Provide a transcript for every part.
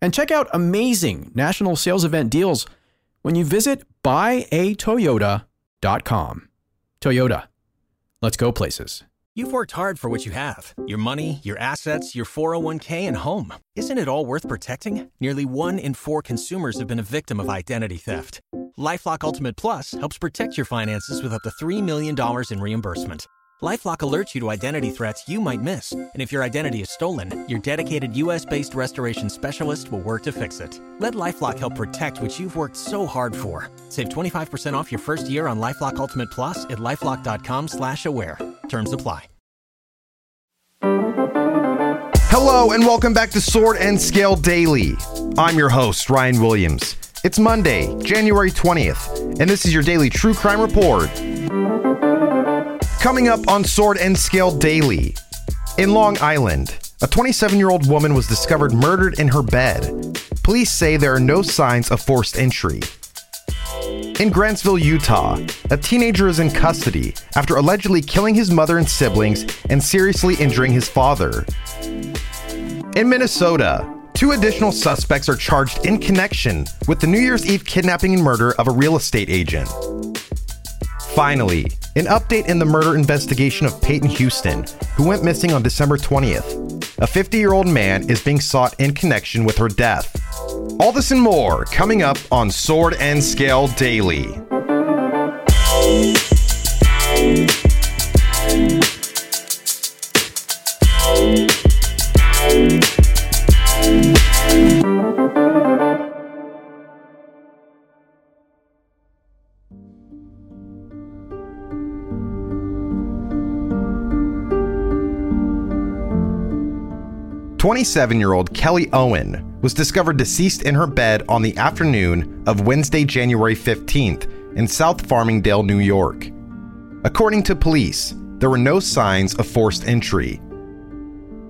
and check out amazing national sales event deals when you visit buyatoyota.com. Toyota, let's go places. You've worked hard for what you have your money, your assets, your 401k, and home. Isn't it all worth protecting? Nearly one in four consumers have been a victim of identity theft. Lifelock Ultimate Plus helps protect your finances with up to $3 million in reimbursement. LifeLock alerts you to identity threats you might miss, and if your identity is stolen, your dedicated U.S.-based restoration specialist will work to fix it. Let LifeLock help protect what you've worked so hard for. Save 25% off your first year on LifeLock Ultimate Plus at lifeLock.com/slash-aware. Terms apply. Hello and welcome back to Sword and Scale Daily. I'm your host Ryan Williams. It's Monday, January 20th, and this is your daily true crime report. Coming up on Sword and Scale Daily. In Long Island, a 27 year old woman was discovered murdered in her bed. Police say there are no signs of forced entry. In Grantsville, Utah, a teenager is in custody after allegedly killing his mother and siblings and seriously injuring his father. In Minnesota, two additional suspects are charged in connection with the New Year's Eve kidnapping and murder of a real estate agent. Finally, an update in the murder investigation of Peyton Houston, who went missing on December 20th. A 50 year old man is being sought in connection with her death. All this and more coming up on Sword and Scale Daily. Twenty-seven-year-old Kelly Owen was discovered deceased in her bed on the afternoon of Wednesday, January 15th in South Farmingdale, New York. According to police, there were no signs of forced entry.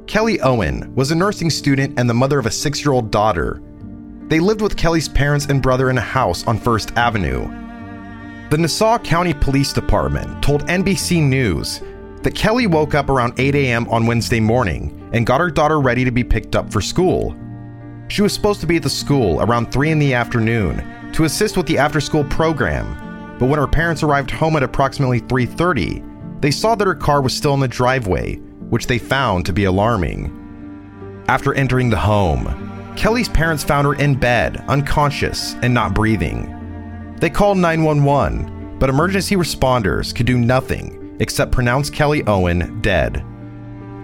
Kelly Owen was a nursing student and the mother of a six year old daughter. They lived with Kelly's parents and brother in a house on First Avenue. The Nassau County Police Department told NBC News that Kelly woke up around 8 a.m. on Wednesday morning and got her daughter ready to be picked up for school. She was supposed to be at the school around 3 in the afternoon to assist with the after-school program, but when her parents arrived home at approximately 3:30, they saw that her car was still in the driveway, which they found to be alarming. After entering the home, Kelly's parents found her in bed, unconscious and not breathing. They called 911, but emergency responders could do nothing except pronounce Kelly Owen dead.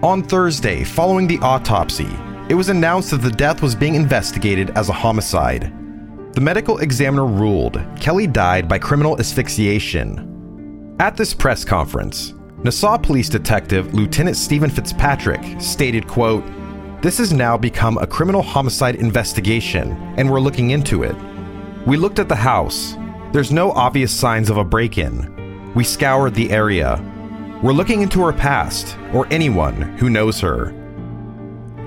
On Thursday, following the autopsy, it was announced that the death was being investigated as a homicide. The medical examiner ruled Kelly died by criminal asphyxiation. At this press conference, Nassau Police Detective Lieutenant Stephen Fitzpatrick stated, quote, This has now become a criminal homicide investigation, and we're looking into it. We looked at the house. There's no obvious signs of a break in. We scoured the area. We're looking into her past, or anyone who knows her.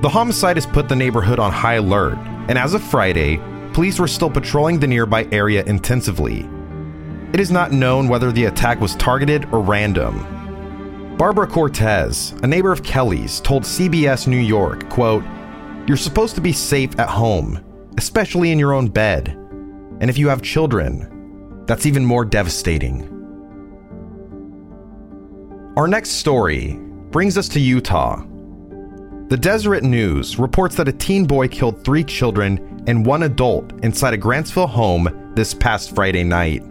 The homicide has put the neighborhood on high alert, and as of Friday, police were still patrolling the nearby area intensively. It is not known whether the attack was targeted or random. Barbara Cortez, a neighbor of Kelly's, told CBS New York, quote, You're supposed to be safe at home, especially in your own bed. And if you have children, that's even more devastating. Our next story brings us to Utah. The Deseret News reports that a teen boy killed three children and one adult inside a Grantsville home this past Friday night.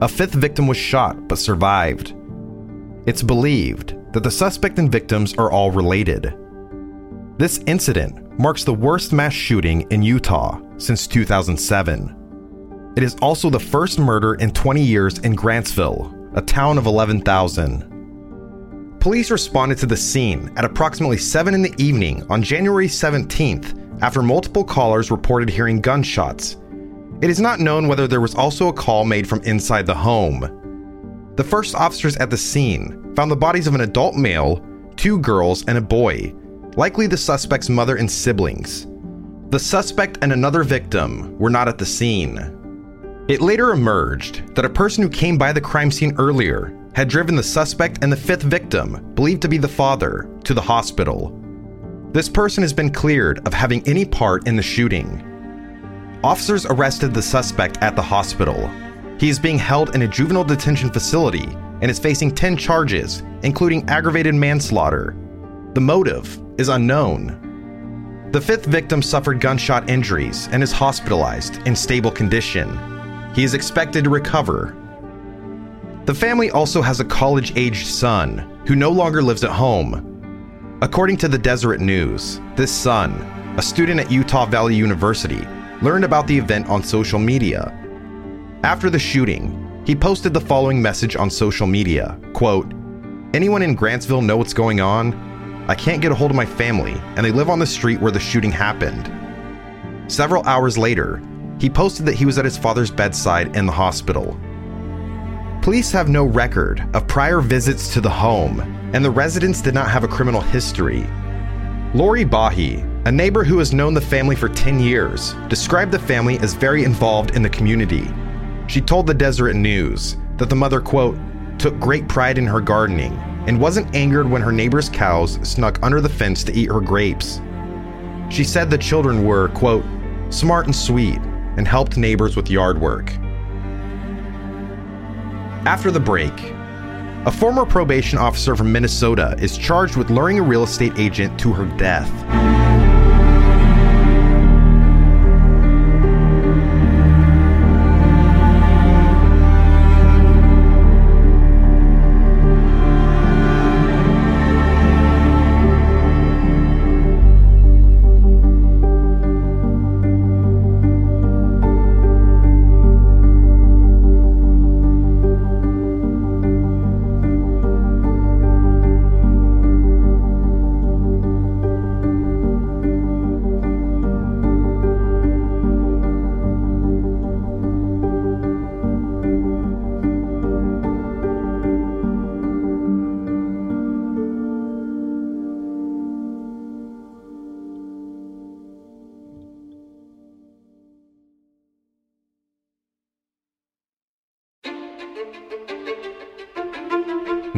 A fifth victim was shot but survived. It's believed that the suspect and victims are all related. This incident marks the worst mass shooting in Utah since 2007. It is also the first murder in 20 years in Grantsville, a town of 11,000. Police responded to the scene at approximately 7 in the evening on January 17th after multiple callers reported hearing gunshots. It is not known whether there was also a call made from inside the home. The first officers at the scene found the bodies of an adult male, two girls, and a boy, likely the suspect's mother and siblings. The suspect and another victim were not at the scene. It later emerged that a person who came by the crime scene earlier had driven the suspect and the fifth victim, believed to be the father, to the hospital. This person has been cleared of having any part in the shooting. Officers arrested the suspect at the hospital. He is being held in a juvenile detention facility and is facing 10 charges, including aggravated manslaughter. The motive is unknown. The fifth victim suffered gunshot injuries and is hospitalized in stable condition. He is expected to recover. The family also has a college aged son who no longer lives at home. According to the Deseret News, this son, a student at Utah Valley University, learned about the event on social media. After the shooting, he posted the following message on social media quote, Anyone in Grantsville know what's going on? I can't get a hold of my family, and they live on the street where the shooting happened. Several hours later, he posted that he was at his father's bedside in the hospital. Police have no record of prior visits to the home, and the residents did not have a criminal history. Lori Bahi, a neighbor who has known the family for 10 years, described the family as very involved in the community. She told the Deseret News that the mother, quote, took great pride in her gardening and wasn't angered when her neighbor's cows snuck under the fence to eat her grapes. She said the children were, quote, smart and sweet and helped neighbors with yard work. After the break, a former probation officer from Minnesota is charged with luring a real estate agent to her death.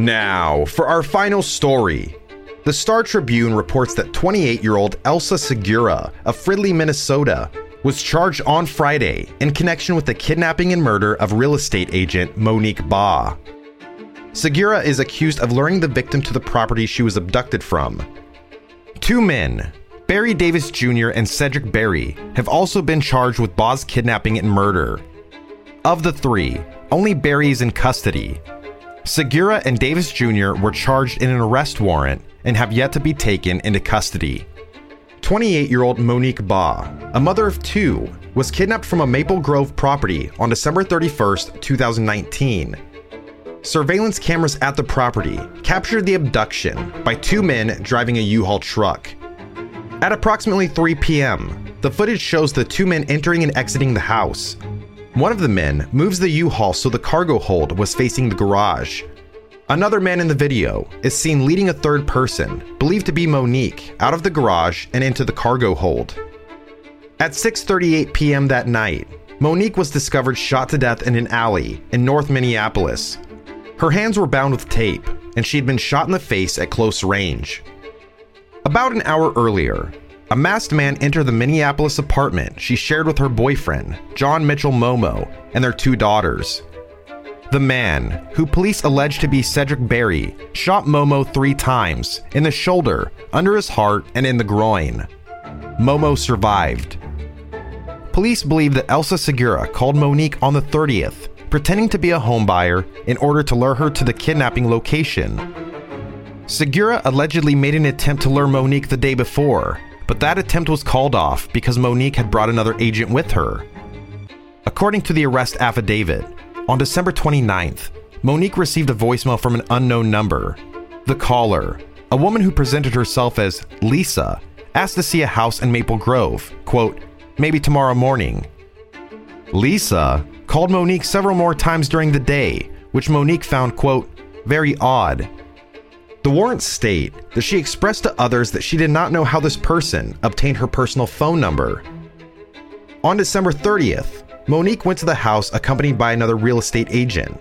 Now, for our final story. The Star Tribune reports that 28 year old Elsa Segura of Fridley, Minnesota, was charged on Friday in connection with the kidnapping and murder of real estate agent Monique Baugh. Segura is accused of luring the victim to the property she was abducted from. Two men, Barry Davis Jr. and Cedric Berry, have also been charged with Baugh's kidnapping and murder. Of the three, only Berry is in custody, Segura and Davis Jr. were charged in an arrest warrant and have yet to be taken into custody. 28 year old Monique Baugh, a mother of two, was kidnapped from a Maple Grove property on December 31st, 2019. Surveillance cameras at the property captured the abduction by two men driving a U Haul truck. At approximately 3 p.m., the footage shows the two men entering and exiting the house, one of the men moves the U-Haul so the cargo hold was facing the garage. Another man in the video is seen leading a third person, believed to be Monique, out of the garage and into the cargo hold. At 6:38 p.m. that night, Monique was discovered shot to death in an alley in North Minneapolis. Her hands were bound with tape, and she had been shot in the face at close range. About an hour earlier, a masked man entered the Minneapolis apartment she shared with her boyfriend, John Mitchell Momo, and their two daughters. The man, who police allege to be Cedric Berry, shot Momo three times in the shoulder, under his heart, and in the groin. Momo survived. police believe that Elsa Segura called Monique on the 30th, pretending to be a homebuyer in order to lure her to the kidnapping location. Segura allegedly made an attempt to lure Monique the day before, but that attempt was called off because Monique had brought another agent with her. According to the arrest affidavit, on December 29th, Monique received a voicemail from an unknown number. The caller, a woman who presented herself as Lisa, asked to see a house in Maple Grove, quote, maybe tomorrow morning. Lisa called Monique several more times during the day, which Monique found, quote, very odd. The warrants state that she expressed to others that she did not know how this person obtained her personal phone number. On December 30th, Monique went to the house accompanied by another real estate agent.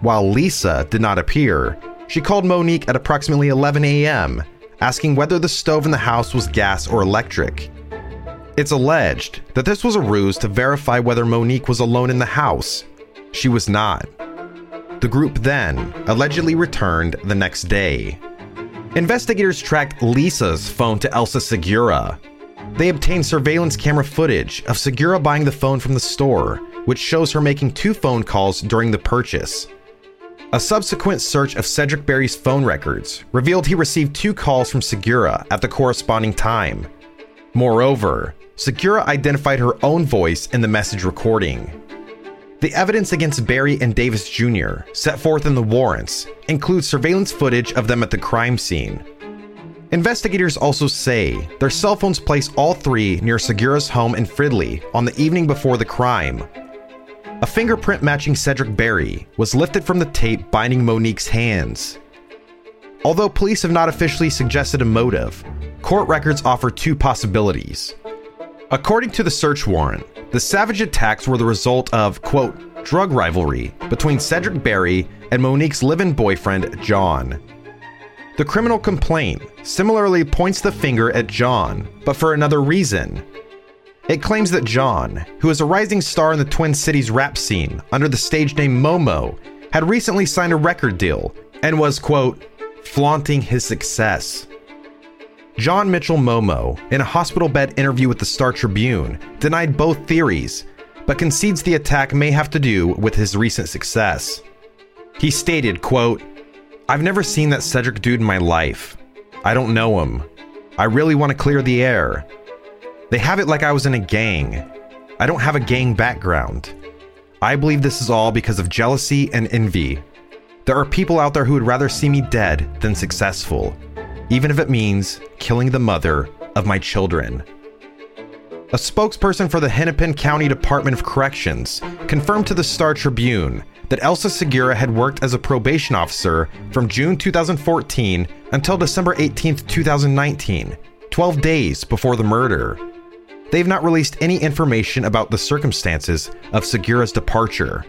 While Lisa did not appear, she called Monique at approximately 11 a.m., asking whether the stove in the house was gas or electric. It's alleged that this was a ruse to verify whether Monique was alone in the house. She was not. The group then allegedly returned the next day. Investigators tracked Lisa's phone to Elsa Segura. They obtained surveillance camera footage of Segura buying the phone from the store, which shows her making two phone calls during the purchase. A subsequent search of Cedric Berry's phone records revealed he received two calls from Segura at the corresponding time. Moreover, Segura identified her own voice in the message recording. The evidence against Berry and Davis Jr., set forth in the warrants, includes surveillance footage of them at the crime scene. Investigators also say their cell phones place all three near Segura's home in Fridley on the evening before the crime. A fingerprint matching Cedric Berry was lifted from the tape binding Monique's hands. Although police have not officially suggested a motive, court records offer two possibilities. According to the search warrant, the savage attacks were the result of, quote, drug rivalry between Cedric Berry and Monique's live in boyfriend, John. The criminal complaint similarly points the finger at John, but for another reason. It claims that John, who is a rising star in the Twin Cities rap scene under the stage name Momo, had recently signed a record deal and was, quote, flaunting his success. John Mitchell Momo, in a hospital bed interview with the Star Tribune, denied both theories, but concedes the attack may have to do with his recent success. He stated, quote, I've never seen that Cedric dude in my life. I don't know him. I really want to clear the air. They have it like I was in a gang. I don't have a gang background. I believe this is all because of jealousy and envy. There are people out there who would rather see me dead than successful even if it means killing the mother of my children. A spokesperson for the Hennepin County Department of Corrections confirmed to the Star Tribune that Elsa Segura had worked as a probation officer from June 2014 until December 18, 2019, 12 days before the murder. They've not released any information about the circumstances of Segura's departure.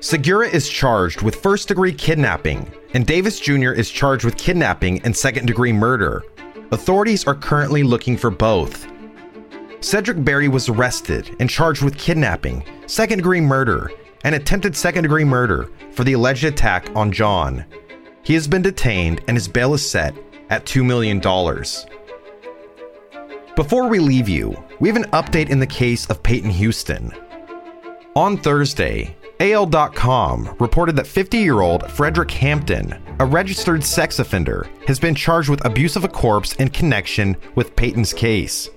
Segura is charged with first degree kidnapping, and Davis Jr. is charged with kidnapping and second degree murder. Authorities are currently looking for both. Cedric Berry was arrested and charged with kidnapping, second degree murder, and attempted second degree murder for the alleged attack on John. He has been detained and his bail is set at $2 million. Before we leave you, we have an update in the case of Peyton Houston. On Thursday, AL.com reported that 50 year old Frederick Hampton, a registered sex offender, has been charged with abuse of a corpse in connection with Peyton's case.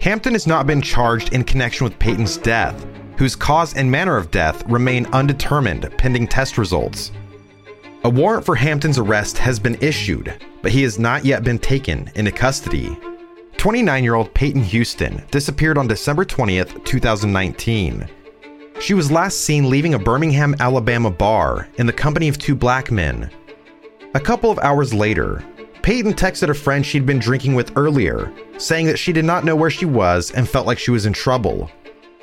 Hampton has not been charged in connection with Peyton's death, whose cause and manner of death remain undetermined pending test results. A warrant for Hampton's arrest has been issued, but he has not yet been taken into custody. 29 year old Peyton Houston disappeared on December 20th, 2019. She was last seen leaving a Birmingham, Alabama bar in the company of two black men. A couple of hours later, Peyton texted a friend she'd been drinking with earlier, saying that she did not know where she was and felt like she was in trouble.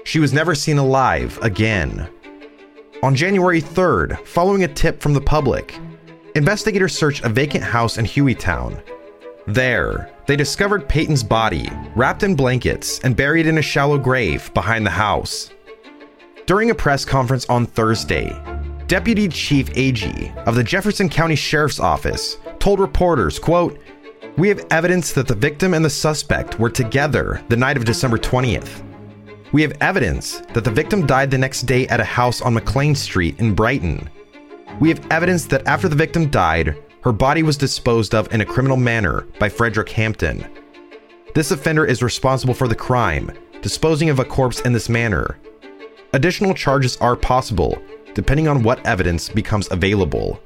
She was never seen alive again. On January 3rd, following a tip from the public, investigators searched a vacant house in Hueytown. There, they discovered Peyton's body, wrapped in blankets and buried in a shallow grave behind the house. During a press conference on Thursday, Deputy Chief Agee of the Jefferson County Sheriff's Office told reporters, quote, "We have evidence that the victim and the suspect were together the night of December 20th. We have evidence that the victim died the next day at a house on McLean Street in Brighton. We have evidence that after the victim died, her body was disposed of in a criminal manner by Frederick Hampton. This offender is responsible for the crime, disposing of a corpse in this manner. Additional charges are possible, depending on what evidence becomes available.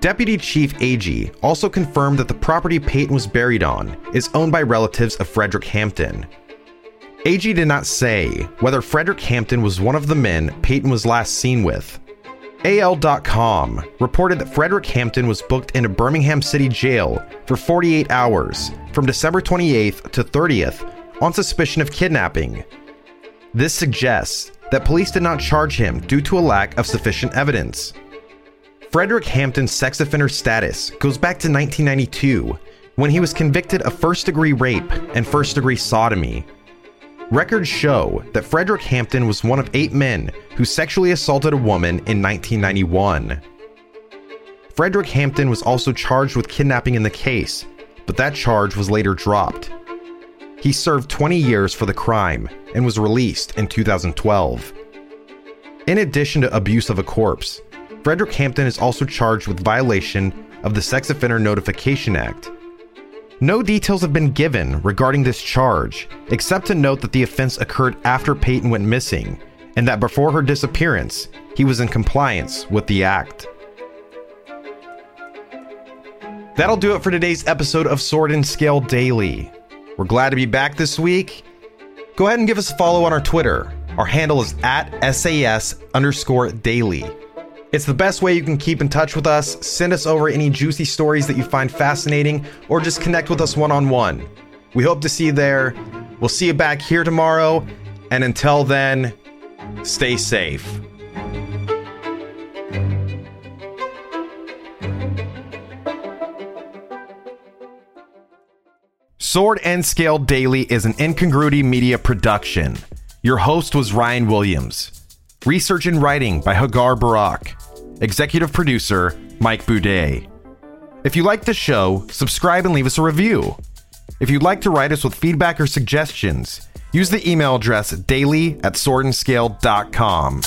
Deputy Chief Agee also confirmed that the property Peyton was buried on is owned by relatives of Frederick Hampton. Agee did not say whether Frederick Hampton was one of the men Peyton was last seen with. AL.com reported that Frederick Hampton was booked into Birmingham City Jail for 48 hours from December 28th to 30th on suspicion of kidnapping. This suggests that police did not charge him due to a lack of sufficient evidence. Frederick Hampton's sex offender status goes back to 1992 when he was convicted of first degree rape and first degree sodomy. Records show that Frederick Hampton was one of eight men who sexually assaulted a woman in 1991. Frederick Hampton was also charged with kidnapping in the case, but that charge was later dropped. He served 20 years for the crime and was released in 2012. In addition to abuse of a corpse, Frederick Hampton is also charged with violation of the Sex Offender Notification Act. No details have been given regarding this charge, except to note that the offense occurred after Peyton went missing, and that before her disappearance, he was in compliance with the act. That'll do it for today's episode of Sword and Scale Daily. We're glad to be back this week. Go ahead and give us a follow on our Twitter. Our handle is at SAS underscore daily. It's the best way you can keep in touch with us. Send us over any juicy stories that you find fascinating, or just connect with us one on one. We hope to see you there. We'll see you back here tomorrow. And until then, stay safe. Sword and Scale Daily is an incongruity media production. Your host was Ryan Williams. Research and writing by Hagar Barak. Executive producer Mike Boudet. If you like the show, subscribe and leave us a review. If you'd like to write us with feedback or suggestions, use the email address daily at swordandscale.com.